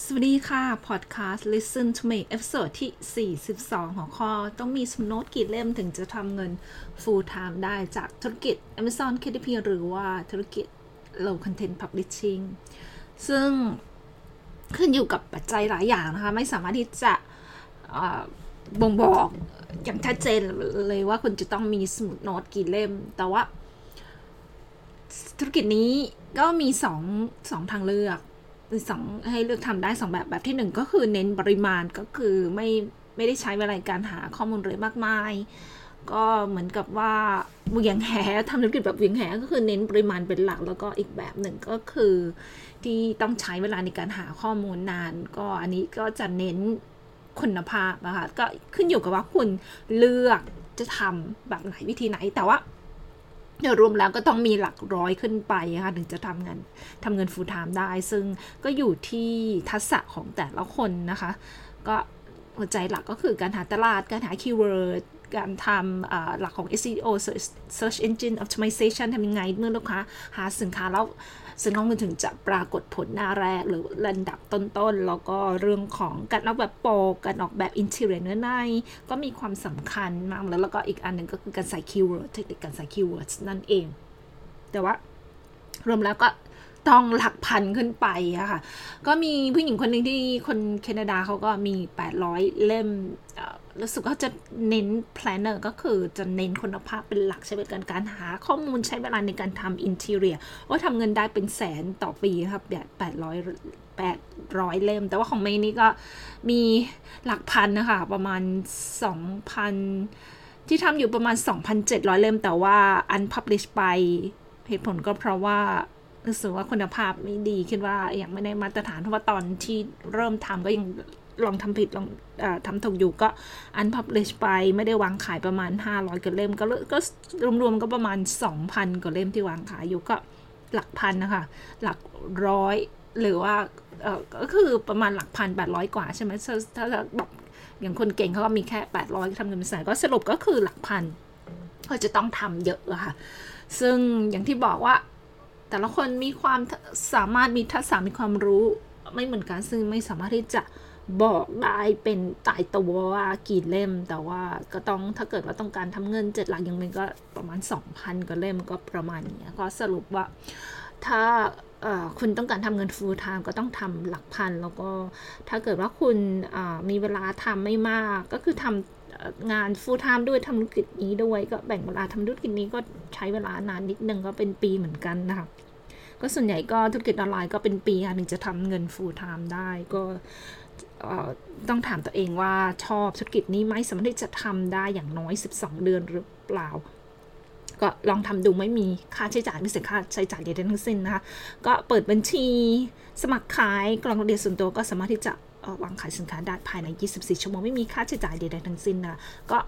สวัสดีค่ะ พอดแคสต์ Listen to me episode ที่ 42 หัวข้อ ต้องมีสมุดโน้ตกี่เล่มถึงจะทำเงิน full time ได้จากธุรกิจ Amazon KDP หรือว่าธุรกิจ low content publishing ซึ่งขึ้นอยู่กับปัจจัยหลายอย่างนะคะ ไม่สามารถที่จะบ่งบอกอย่างชัดเจนเลยว่าคุณจะต้องมีสมุดโน้ตกี่เล่ม แต่ว่า ธุรกิจนี้ก็มีสองสองทางเลือก สองให้เลือกทำได้สองแบบแบบที่หนึ่งก็คือเน้นปริมาณก็คือไม่ไม่ได้ใช้เวลาการหาข้อมูลเลยมากมาย ก็เหมือนกับว่าเวียงแหทำธุรกิจแบบเวียงแหก็คือเน้นปริมาณเป็นหลัก แล้วก็อีกแบบหนึ่งก็คือ ที่ต้องใช้เวลาในการหาข้อมูลนาน ก็อันนี้ก็จะเน้นคุณภาพนะคะก็ขึ้นอยู่กับว่าคุณเลือกจะทำแบบไหนวิธีไหนแต่ว่า รวมแล้วก็ต้องมีหลักร้อยขึ้นไปนะคะถึงจะทำเงินทำเงิน full time ได้ ซึ่งก็อยู่ที่ทักษะของแต่ละคนนะคะ ก็หัวใจหลักก็คือการหาตลาดการหา keyword การทำหลักของ SEO Search Engine Optimization ทำยังไงเมื่อลูกค้าหาสินค้าแล้วสินค้ามันถึงจะปรากฏผลหน้าแรกหรือระดับต้นๆ แล้วก็เรื่องของการออกแบบโปรการออกแบบ interior เนื้อใน ก็มีความสำคัญมากแล้วแล้วก็อีกอันหนึ่งก็คือการใส่ keyword เทคนิคการใส่ keyword นั่นเอง แต่ว่ารวมแล้วก็ ต้องหลักพันขึ้นไปอะค่ะ ก็มีผู้หญิงคนหนึ่งที่คนแคนาดาเขาก็มี 800 เล่มรู้สึกว่าจะเน้น planner ก็คือจะเน้นคุณภาพเป็นหลักใช้เป็นการหาข้อมูลใช้เวลาในการทำ interior ว่าทำเงินได้เป็นแสนต่อปีครับแบบ800 800 เล่ม แต่ว่าของเมย์นี่ก็มีหลักพันนะคะ ประมาณ 2,000 ที่ทำอยู่ประมาณ 2,700 เล่ม แต่ว่า unpublished ไปเหตุผลก็เพราะว่า รู้สึกว่าคุณภาพไม่ดีคิดว่าอย่างไม่ได้มาตรฐานเพราะว่าตอนที่เริ่มทำก็ยังลองทำผิดลองอทำถูกอยู่ก็อันพับเลชไปไม่ได้วางขายประมาณ 500กว่าเล่มก็ก็รวมๆก็ประมาณ 2,000กว่าเล่มที่วางขายอยู่ก็หลักพันนะคะ หลักร้อยหรือว่าก็คือประมาณหลักพันแปดร้อยกว่าใช่ไหมถ้าแบบอย่างคนเก่งเขาก็มีแค่แปดร้อยทำเงินเป็นแสนก็สรุปก็คือหลักพันเขาจะต้องทำเยอะอะค่ะ ซึ่งอย่างที่บอกว่า แต่ละคนมีความสามารถมีทักษะมีความรู้ไม่เหมือนกันซึ่งไม่สามารถที่จะบอกได้เป็นตายตัวว่ากี่เล่ม แต่ว่าก็ต้องถ้าเกิดว่าต้องการทำเงินเจ็ดหลักย่างนึงก็ประมาณ 2,000ก็เล่มก็ประมาณนี้ก็สรุปว่าถ้าคุณต้องการทำเงิน full time ก็ต้องทำหลักพัน แล้วก็ถ้าเกิดว่าคุณมีเวลาทำไม่มากก็คือทำ งาน full time ด้วยทำธุรกิจนี้ด้วย ก็แบ่งเวลาทำธุรกิจนี้ก็ใช้เวลานานนิดนึงก็เป็นปีเหมือนกันนะคะก็ส่วนใหญ่ก็ธุรกิจออนไลน์ก็เป็นปีค่ะถึงจะทำเงิน full time ได้ก็ต้องถามตัวเองว่าชอบธุรกิจนี้ไหมสามารถที่จะทำได้อย่างน้อย 12 เดือนหรือเปล่า ก็ลองทำดูไม่มีค่าใช้จ่ายไม่เสียค่าใช้จ่ายใดๆทั้งสิ้นนะคะ ก็เปิดบัญชีสมัครขายกล่องเรียนส่วนตัวก็สามารถที่จะ วางขายสินค้าได้ภายใน 24 ชั่วโมง ไม่มีค่าใช้จ่ายใดๆทั้งสิ้นนะ ก็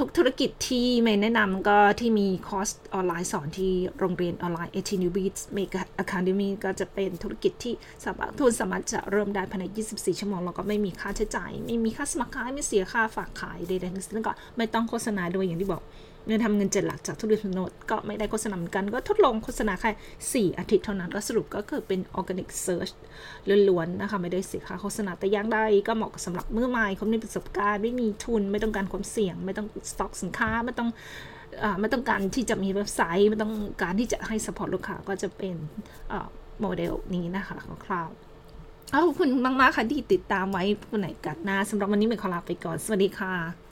ทุกธุรกิจที่เมย์แนะนำก็ที่มีคอร์สออนไลน์สอนที่โรงเรียนออนไลน์ AT New Beats Make Academy ก็จะเป็นธุรกิจที่สามารถทุนสามารถจะเริ่มได้ภายใน 24 ชั่วโมง แล้วก็ไม่มีค่าใช้จ่าย ไม่มีค่าสมัครขาย ไม่เสียค่าฝากขายใดๆทั้งสิ้นก็ไม่ต้องโฆษณาด้วยอย่างที่บอกเงินทำเงินเจ็ดหลักจากธุรกิจโน้ตก็ไม่ได้โฆษณาเหมือนกัน ก็ทดลองโฆษณาแค่ 4 อาทิตย์เท่านั้นก็สรุปก็คือเป็น organic search ล้วนๆนะคะ ไม่ได้เสียค่าโฆษณาแต่ยังได้ก็เหมาะสำหรับมือใหม่คนมีประสบการณ์ไม่มีทุนไม่ต้องการความเสี่ยงไม่ต้องสต็อกสินค้าไม่ต้องไม่ต้องการที่จะมีเว็บไซต์ไม่ต้องการที่จะให้ support ลูกค้าก็จะเป็นโมเดลนี้นะคะคร่าวๆขอบคุณมาก ๆ ค่ะที่ติดตามไว้พบกันใหม่คราวหน้าสำหรับวันนี้เมย์ขอลาไปก่อน สวัสดีค่ะ